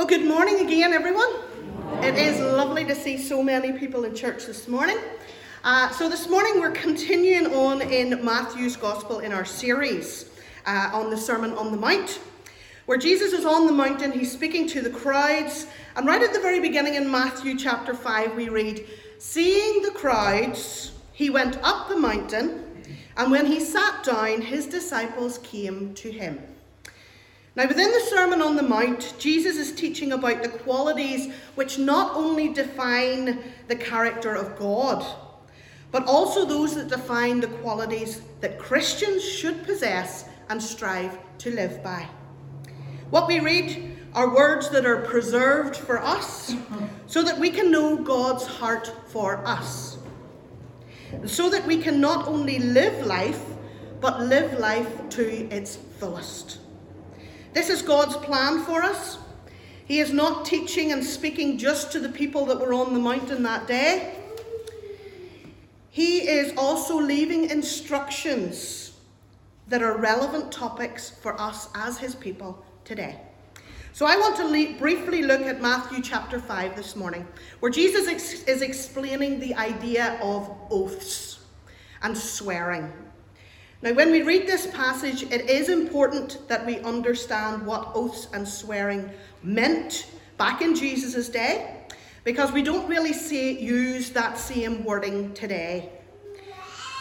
Well, good morning again, everyone. It is lovely to see so many people in church this morning. Uh, so, this morning we're continuing on in Matthew's Gospel in our series uh, on the Sermon on the Mount, where Jesus is on the mountain, he's speaking to the crowds, and right at the very beginning in Matthew chapter 5, we read, Seeing the crowds, he went up the mountain, and when he sat down, his disciples came to him. Now, within the Sermon on the Mount, Jesus is teaching about the qualities which not only define the character of God, but also those that define the qualities that Christians should possess and strive to live by. What we read are words that are preserved for us so that we can know God's heart for us. So that we can not only live life, but live life to its fullest. This is God's plan for us. He is not teaching and speaking just to the people that were on the mountain that day. He is also leaving instructions that are relevant topics for us as His people today. So I want to le- briefly look at Matthew chapter 5 this morning, where Jesus ex- is explaining the idea of oaths and swearing. Now, when we read this passage, it is important that we understand what oaths and swearing meant back in Jesus' day, because we don't really see use that same wording today.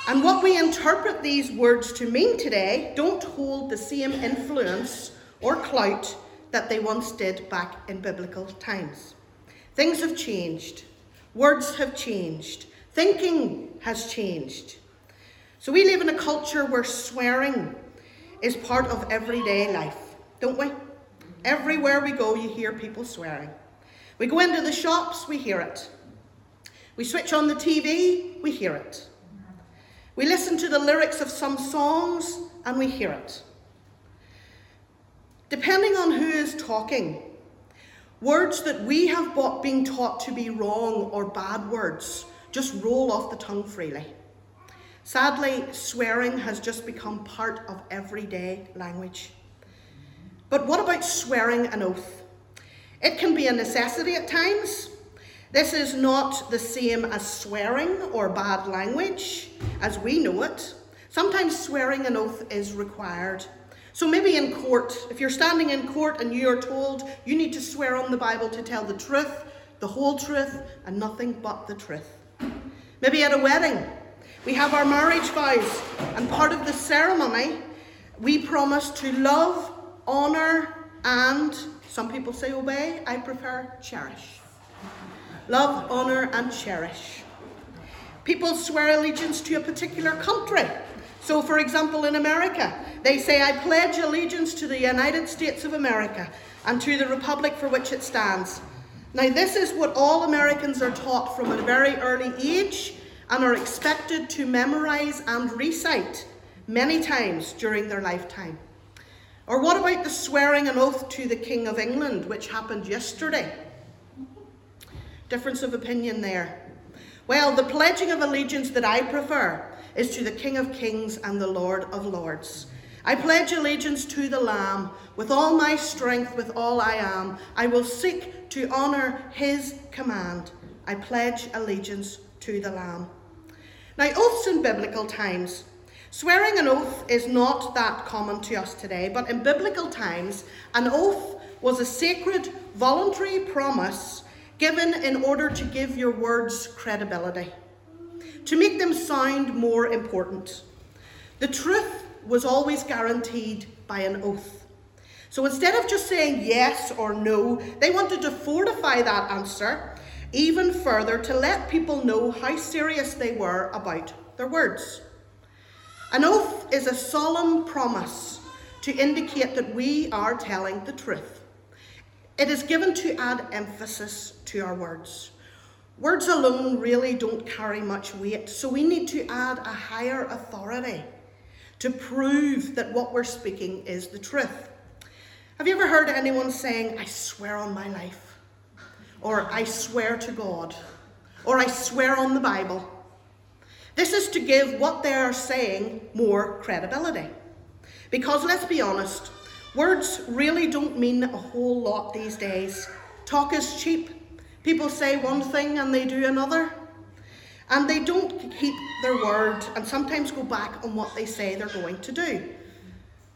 And what we interpret these words to mean today don't hold the same influence or clout that they once did back in biblical times. Things have changed, words have changed, thinking has changed. So we live in a culture where swearing is part of everyday life, don't we? Everywhere we go, you hear people swearing. We go into the shops, we hear it. We switch on the TV, we hear it. We listen to the lyrics of some songs, and we hear it. Depending on who is talking, words that we have been taught to be wrong or bad words just roll off the tongue freely. Sadly, swearing has just become part of everyday language. But what about swearing an oath? It can be a necessity at times. This is not the same as swearing or bad language as we know it. Sometimes swearing an oath is required. So maybe in court, if you're standing in court and you are told you need to swear on the Bible to tell the truth, the whole truth, and nothing but the truth. Maybe at a wedding, we have our marriage vows, and part of the ceremony, we promise to love, honour, and some people say obey, I prefer cherish. Love, honour, and cherish. People swear allegiance to a particular country. So, for example, in America, they say, I pledge allegiance to the United States of America and to the republic for which it stands. Now, this is what all Americans are taught from a very early age and are expected to memorize and recite many times during their lifetime. Or what about the swearing an oath to the King of England, which happened yesterday? Difference of opinion there. Well, the pledging of allegiance that I prefer is to the King of Kings and the Lord of Lords. I pledge allegiance to the Lamb with all my strength, with all I am. I will seek to honour his command. I pledge allegiance to the Lamb. Now, oaths in biblical times. Swearing an oath is not that common to us today, but in biblical times, an oath was a sacred, voluntary promise given in order to give your words credibility, to make them sound more important. The truth was always guaranteed by an oath. So instead of just saying yes or no, they wanted to fortify that answer even further to let people know how serious they were about their words. An oath is a solemn promise to indicate that we are telling the truth. It is given to add emphasis to our words. Words alone really don't carry much weight, so we need to add a higher authority to prove that what we're speaking is the truth. Have you ever heard anyone saying, I swear on my life? Or I swear to God, or I swear on the Bible. This is to give what they are saying more credibility. Because let's be honest, Words really don't mean a whole lot these days. Talk is cheap. People say one thing and they do another. And they don't keep their word and sometimes go back on what they say they're going to do.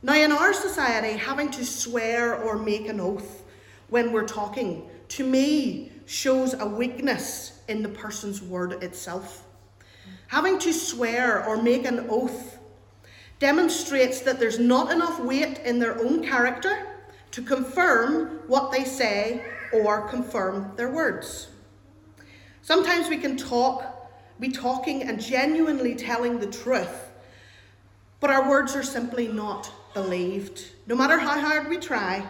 Now, in our society, having to swear or make an oath when we're talking, to me, shows a weakness in the person's word itself. Having to swear or make an oath demonstrates that there's not enough weight in their own character to confirm what they say or confirm their words. Sometimes we can talk, be talking and genuinely telling the truth, but our words are simply not believed, no matter how hard we try,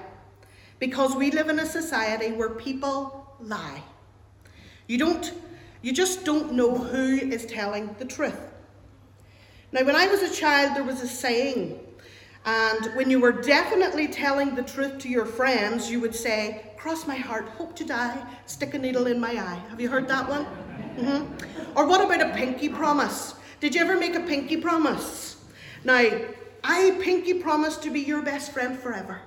because we live in a society where people lie. You don't you just don't know who is telling the truth. Now, when I was a child, there was a saying, and when you were definitely telling the truth to your friends, you would say, Cross my heart, hope to die, stick a needle in my eye. Have you heard that one? Mm-hmm. Or what about a pinky promise? Did you ever make a pinky promise? Now, I pinky promise to be your best friend forever.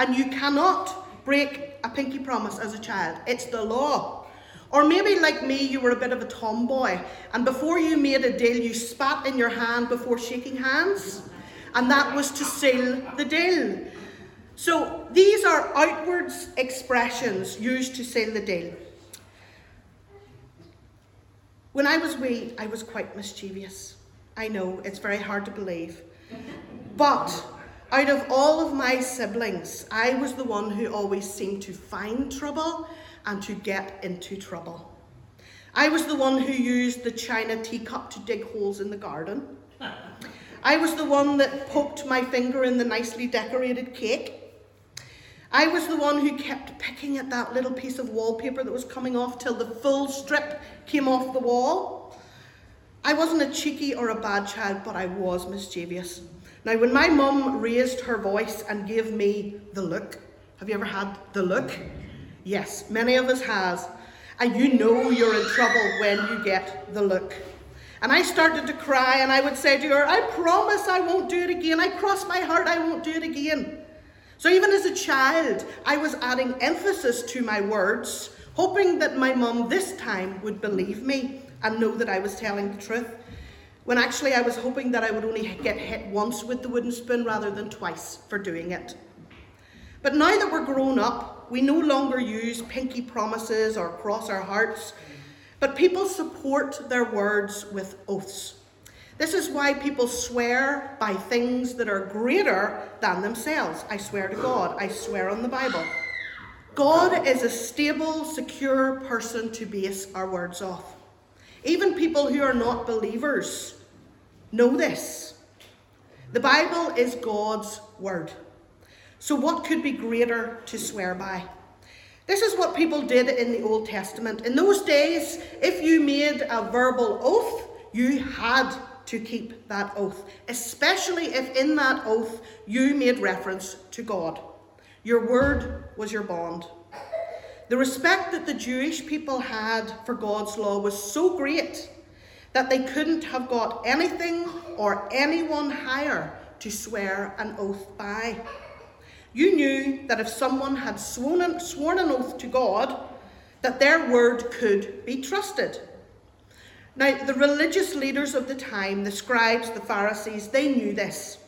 And you cannot break a pinky promise as a child, it's the law. Or maybe, like me, you were a bit of a tomboy, and before you made a deal, you spat in your hand before shaking hands, and that was to seal the deal. So these are outwards expressions used to seal the deal. When I was wee, I was quite mischievous. I know, it's very hard to believe. But out of all of my siblings, I was the one who always seemed to find trouble and to get into trouble. I was the one who used the china teacup to dig holes in the garden. I was the one that poked my finger in the nicely decorated cake. I was the one who kept picking at that little piece of wallpaper that was coming off till the full strip came off the wall. I wasn't a cheeky or a bad child, but I was mischievous. Now, when my mum raised her voice and gave me the look, have you ever had the look? Yes, many of us has. And you know you're in trouble when you get the look. And I started to cry and I would say to her, I promise I won't do it again. I cross my heart I won't do it again. So even as a child, I was adding emphasis to my words, hoping that my mum this time would believe me and know that I was telling the truth. When actually I was hoping that I would only get hit once with the wooden spoon rather than twice for doing it. But now that we're grown up, we no longer use pinky promises or cross our hearts, but people support their words with oaths. This is why people swear by things that are greater than themselves. I swear to God, I swear on the Bible. God is a stable, secure person to base our words off. Even people who are not believers know this. The Bible is God's word. So, what could be greater to swear by? This is what people did in the Old Testament. In those days, if you made a verbal oath, you had to keep that oath, especially if in that oath you made reference to God. Your word was your bond. The respect that the Jewish people had for God's law was so great that they couldn't have got anything or anyone higher to swear an oath by. You knew that if someone had sworn, sworn an oath to God, that their word could be trusted. Now, the religious leaders of the time, the scribes, the Pharisees, they knew this.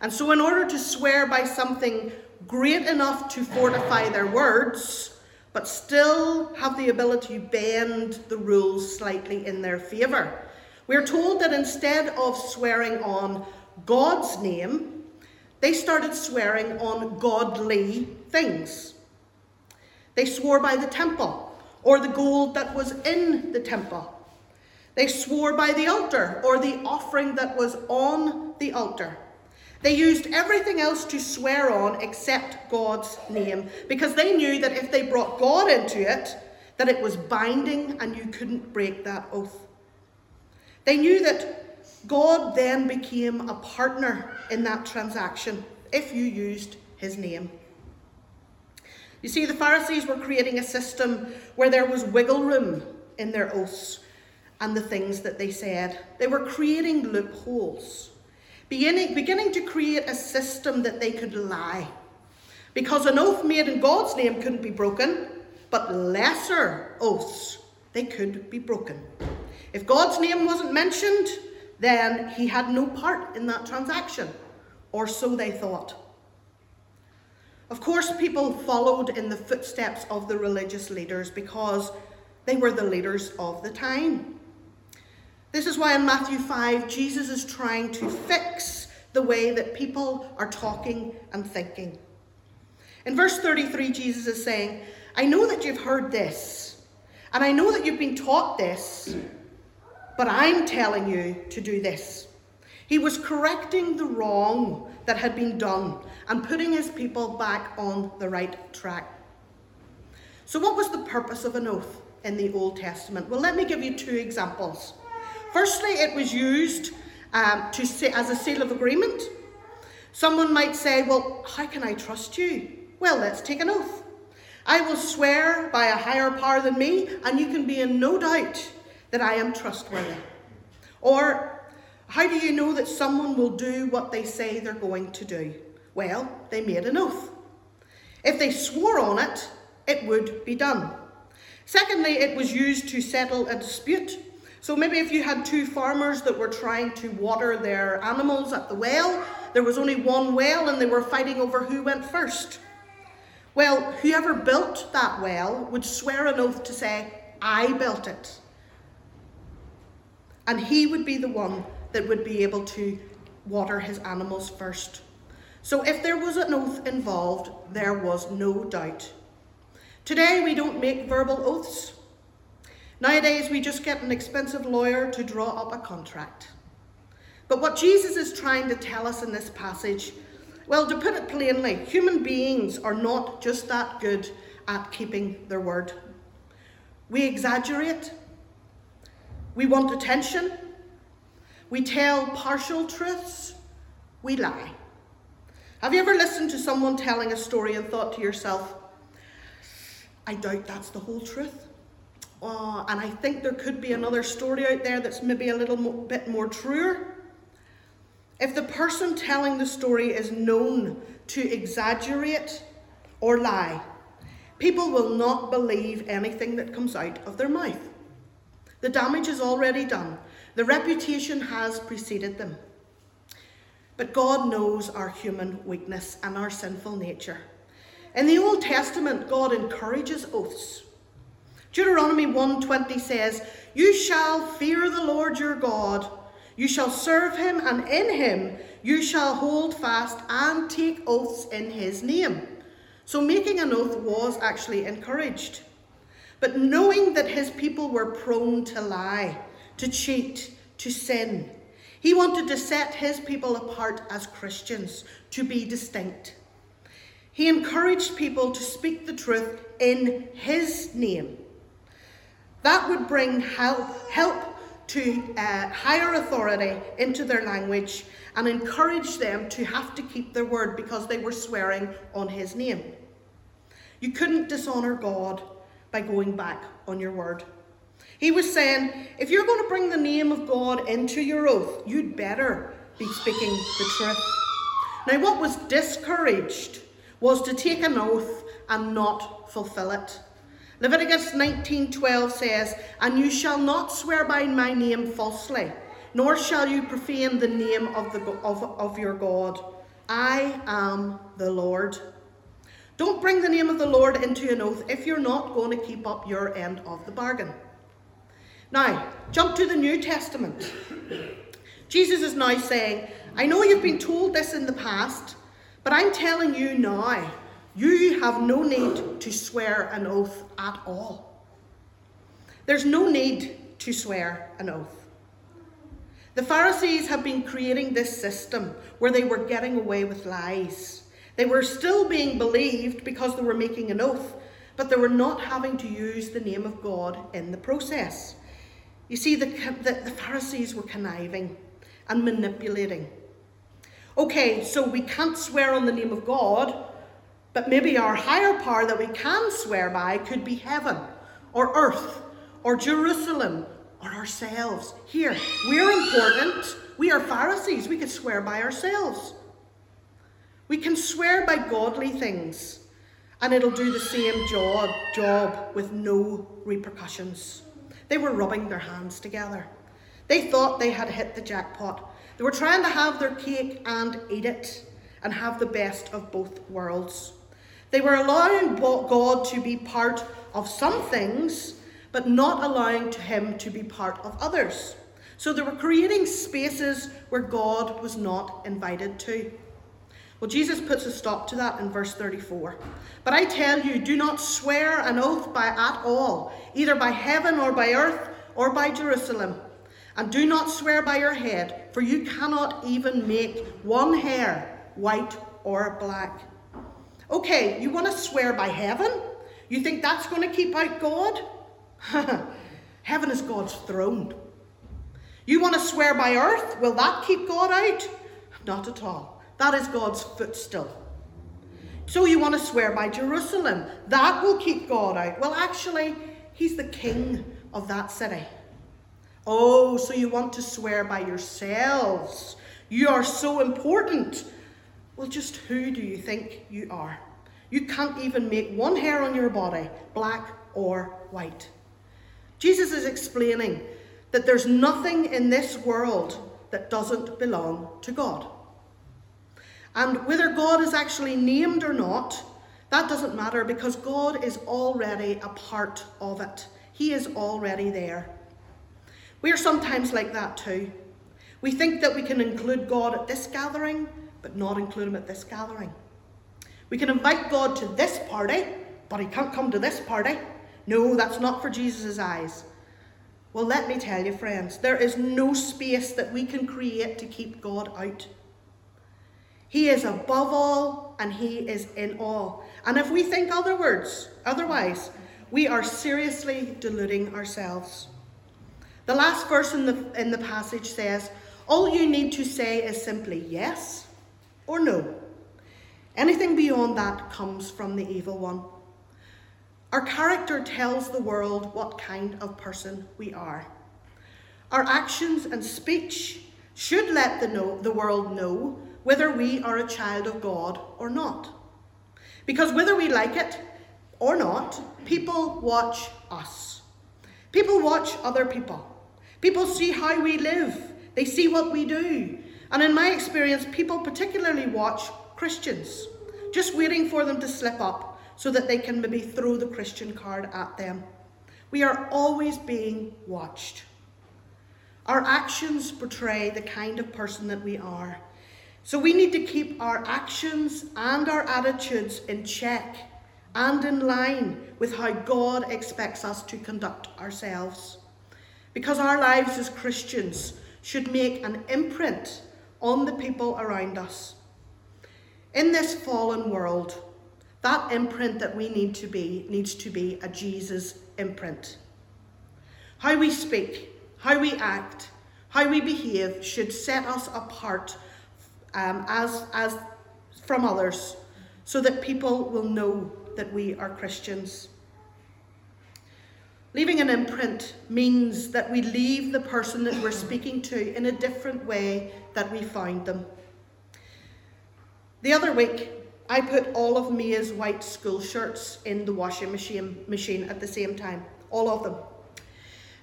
And so, in order to swear by something great enough to fortify their words, but still have the ability to bend the rules slightly in their favour, we're told that instead of swearing on God's name, they started swearing on godly things. They swore by the temple or the gold that was in the temple. They swore by the altar or the offering that was on the altar. They used everything else to swear on except God's name because they knew that if they brought God into it, that it was binding and you couldn't break that oath. They knew that God then became a partner in that transaction if you used his name. You see, the Pharisees were creating a system where there was wiggle room in their oaths and the things that they said. They were creating loopholes, beginning, beginning to create a system that they could lie because an oath made in God's name couldn't be broken, but lesser oaths, they could be broken. If God's name wasn't mentioned, then he had no part in that transaction, or so they thought. Of course, people followed in the footsteps of the religious leaders because they were the leaders of the time. This is why in Matthew 5, Jesus is trying to fix the way that people are talking and thinking. In verse 33, Jesus is saying, I know that you've heard this, and I know that you've been taught this, but I'm telling you to do this. He was correcting the wrong that had been done and putting his people back on the right track. So, what was the purpose of an oath in the Old Testament? Well, let me give you two examples. Firstly, it was used um, to say, as a seal of agreement. Someone might say, Well, how can I trust you? Well, let's take an oath. I will swear by a higher power than me, and you can be in no doubt that I am trustworthy. Or, how do you know that someone will do what they say they're going to do? Well, they made an oath. If they swore on it, it would be done. Secondly, it was used to settle a dispute. So maybe if you had two farmers that were trying to water their animals at the well, there was only one well and they were fighting over who went first. Well, whoever built that well would swear an oath to say, I built it. And he would be the one that would be able to water his animals first. So if there was an oath involved, there was no doubt. Today we don't make verbal oaths. Nowadays we just get an expensive lawyer to draw up a contract. But what Jesus is trying to tell us in this passage, well, to put it plainly, human beings are not just that good at keeping their word. We exaggerate, we want attention, we tell partial truths, we lie. Have you ever listened to someone telling a story and thought to yourself, I doubt that's the whole truth? Uh, and I think there could be another story out there that's maybe a little mo- bit more truer. If the person telling the story is known to exaggerate or lie, people will not believe anything that comes out of their mouth. The damage is already done, the reputation has preceded them. But God knows our human weakness and our sinful nature. In the Old Testament, God encourages oaths. Deuteronomy 1:20 says, "You shall fear the Lord your God. You shall serve him, and in him you shall hold fast and take oaths in his name." So making an oath was actually encouraged. But knowing that his people were prone to lie, to cheat, to sin, he wanted to set his people apart as Christians, to be distinct. He encouraged people to speak the truth in his name. That would bring help, help to uh, higher authority into their language and encourage them to have to keep their word because they were swearing on his name. You couldn't dishonour God by going back on your word. He was saying, if you're going to bring the name of God into your oath, you'd better be speaking the truth. Now, what was discouraged was to take an oath and not fulfill it. Leviticus 19:12 says, "And you shall not swear by my name falsely, nor shall you profane the name of, the, of, of your God. I am the Lord." Don't bring the name of the Lord into an oath if you're not going to keep up your end of the bargain. Now, jump to the New Testament. Jesus is now saying, I know you've been told this in the past, but I'm telling you now, you have no need to swear an oath at all. There's no need to swear an oath. The Pharisees have been creating this system where they were getting away with lies. They were still being believed because they were making an oath, but they were not having to use the name of God in the process. You see, the, the, the Pharisees were conniving and manipulating. Okay, so we can't swear on the name of God, but maybe our higher power that we can swear by could be heaven or earth or Jerusalem or ourselves. Here, we're important. We are Pharisees. We could swear by ourselves. We can swear by godly things, and it'll do the same job, job with no repercussions. They were rubbing their hands together. They thought they had hit the jackpot. They were trying to have their cake and eat it and have the best of both worlds. They were allowing God to be part of some things, but not allowing Him to be part of others. So they were creating spaces where God was not invited to. Well, Jesus puts a stop to that in verse 34. But I tell you, do not swear an oath by at all, either by heaven or by earth or by Jerusalem. And do not swear by your head, for you cannot even make one hair white or black. Okay, you want to swear by heaven? You think that's going to keep out God? heaven is God's throne. You want to swear by earth? Will that keep God out? Not at all. That is God's footstool. So you want to swear by Jerusalem? That will keep God out. Well, actually, He's the king of that city. Oh, so you want to swear by yourselves? You are so important. Well, just who do you think you are? You can't even make one hair on your body black or white. Jesus is explaining that there's nothing in this world that doesn't belong to God. And whether God is actually named or not, that doesn't matter because God is already a part of it. He is already there. We are sometimes like that too. We think that we can include God at this gathering, but not include Him at this gathering. We can invite God to this party, but He can't come to this party. No, that's not for Jesus' eyes. Well, let me tell you, friends, there is no space that we can create to keep God out. He is above all and He is in all. And if we think other words, otherwise, we are seriously deluding ourselves. The last verse in the, in the passage says, All you need to say is simply yes or no. Anything beyond that comes from the evil one. Our character tells the world what kind of person we are. Our actions and speech should let the, know, the world know whether we are a child of God or not. Because whether we like it or not, people watch us. People watch other people. People see how we live, they see what we do. And in my experience, people particularly watch Christians, just waiting for them to slip up so that they can maybe throw the Christian card at them. We are always being watched. Our actions portray the kind of person that we are. So we need to keep our actions and our attitudes in check and in line with how God expects us to conduct ourselves. Because our lives as Christians should make an imprint on the people around us. In this fallen world, that imprint that we need to be needs to be a Jesus imprint. How we speak, how we act, how we behave should set us apart um, as, as from others so that people will know that we are Christians. Leaving an imprint means that we leave the person that we're speaking to in a different way that we found them. The other week, I put all of Mia's white school shirts in the washing machine, machine at the same time, all of them.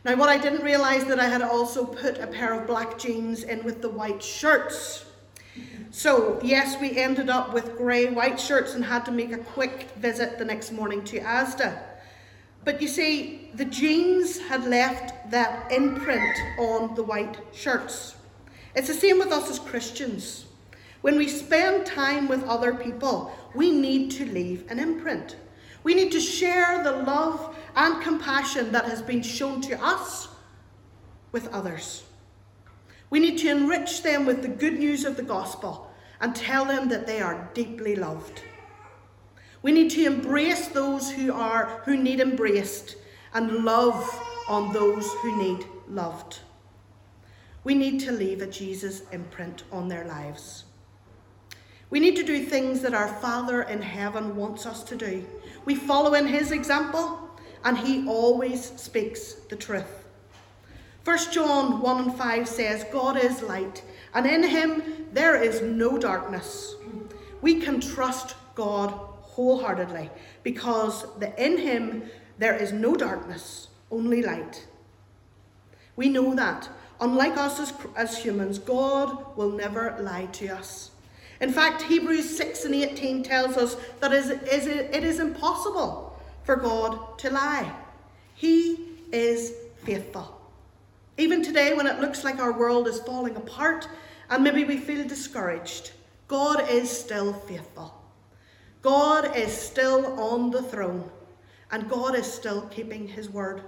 Now, what I didn't realise that I had also put a pair of black jeans in with the white shirts. So, yes, we ended up with grey white shirts and had to make a quick visit the next morning to Asda. But you see, the jeans had left that imprint on the white shirts. It's the same with us as Christians. When we spend time with other people, we need to leave an imprint. We need to share the love and compassion that has been shown to us with others. We need to enrich them with the good news of the gospel and tell them that they are deeply loved. We need to embrace those who are who need embraced and love on those who need loved. We need to leave a Jesus imprint on their lives. We need to do things that our Father in heaven wants us to do. We follow in his example, and he always speaks the truth. 1 John 1 and 5 says, God is light, and in him there is no darkness. we can trust God wholeheartedly because in Him there is no darkness, only light. We know that. Unlike us as, as humans, God will never lie to us. In fact, Hebrews 6 and 18 tells us that it is impossible for God to lie. He is faithful. Even today, when it looks like our world is falling apart and maybe we feel discouraged, God is still faithful. God is still on the throne and God is still keeping his word.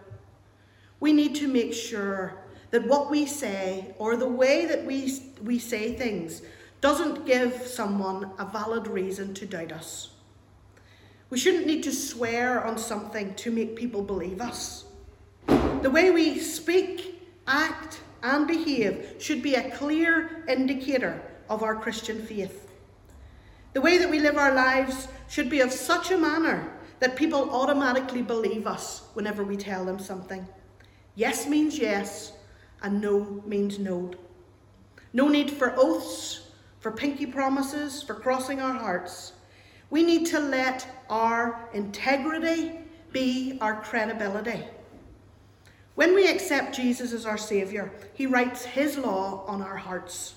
We need to make sure that what we say or the way that we, we say things doesn't give someone a valid reason to doubt us. We shouldn't need to swear on something to make people believe us. The way we speak, act, and behave should be a clear indicator of our Christian faith. The way that we live our lives should be of such a manner that people automatically believe us whenever we tell them something. Yes means yes, and no means no. No need for oaths, for pinky promises, for crossing our hearts. We need to let our integrity be our credibility. When we accept Jesus as our Saviour, He writes His law on our hearts.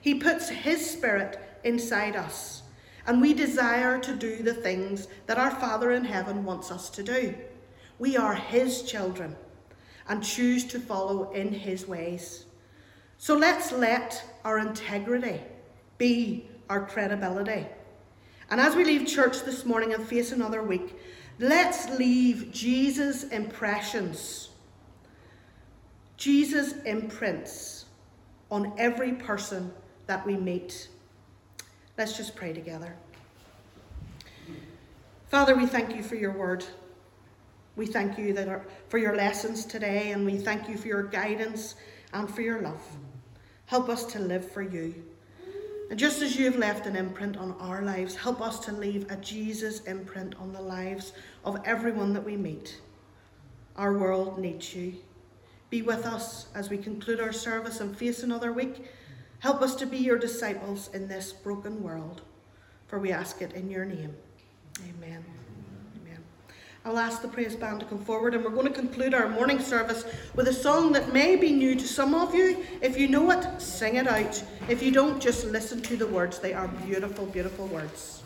He puts His Spirit inside us, and we desire to do the things that our Father in heaven wants us to do. We are His children and choose to follow in His ways. So let's let our integrity be our credibility. And as we leave church this morning and face another week, let's leave Jesus' impressions, Jesus' imprints on every person that we meet. Let's just pray together. Father, we thank you for your word. We thank you that are, for your lessons today, and we thank you for your guidance and for your love. Help us to live for you. And just as you have left an imprint on our lives, help us to leave a Jesus imprint on the lives of everyone that we meet. Our world needs you. Be with us as we conclude our service and face another week. Help us to be your disciples in this broken world, for we ask it in your name. Amen. Amen. I'll ask the praise band to come forward and we're going to conclude our morning service with a song that may be new to some of you. If you know it, sing it out. If you don't, just listen to the words. They are beautiful, beautiful words.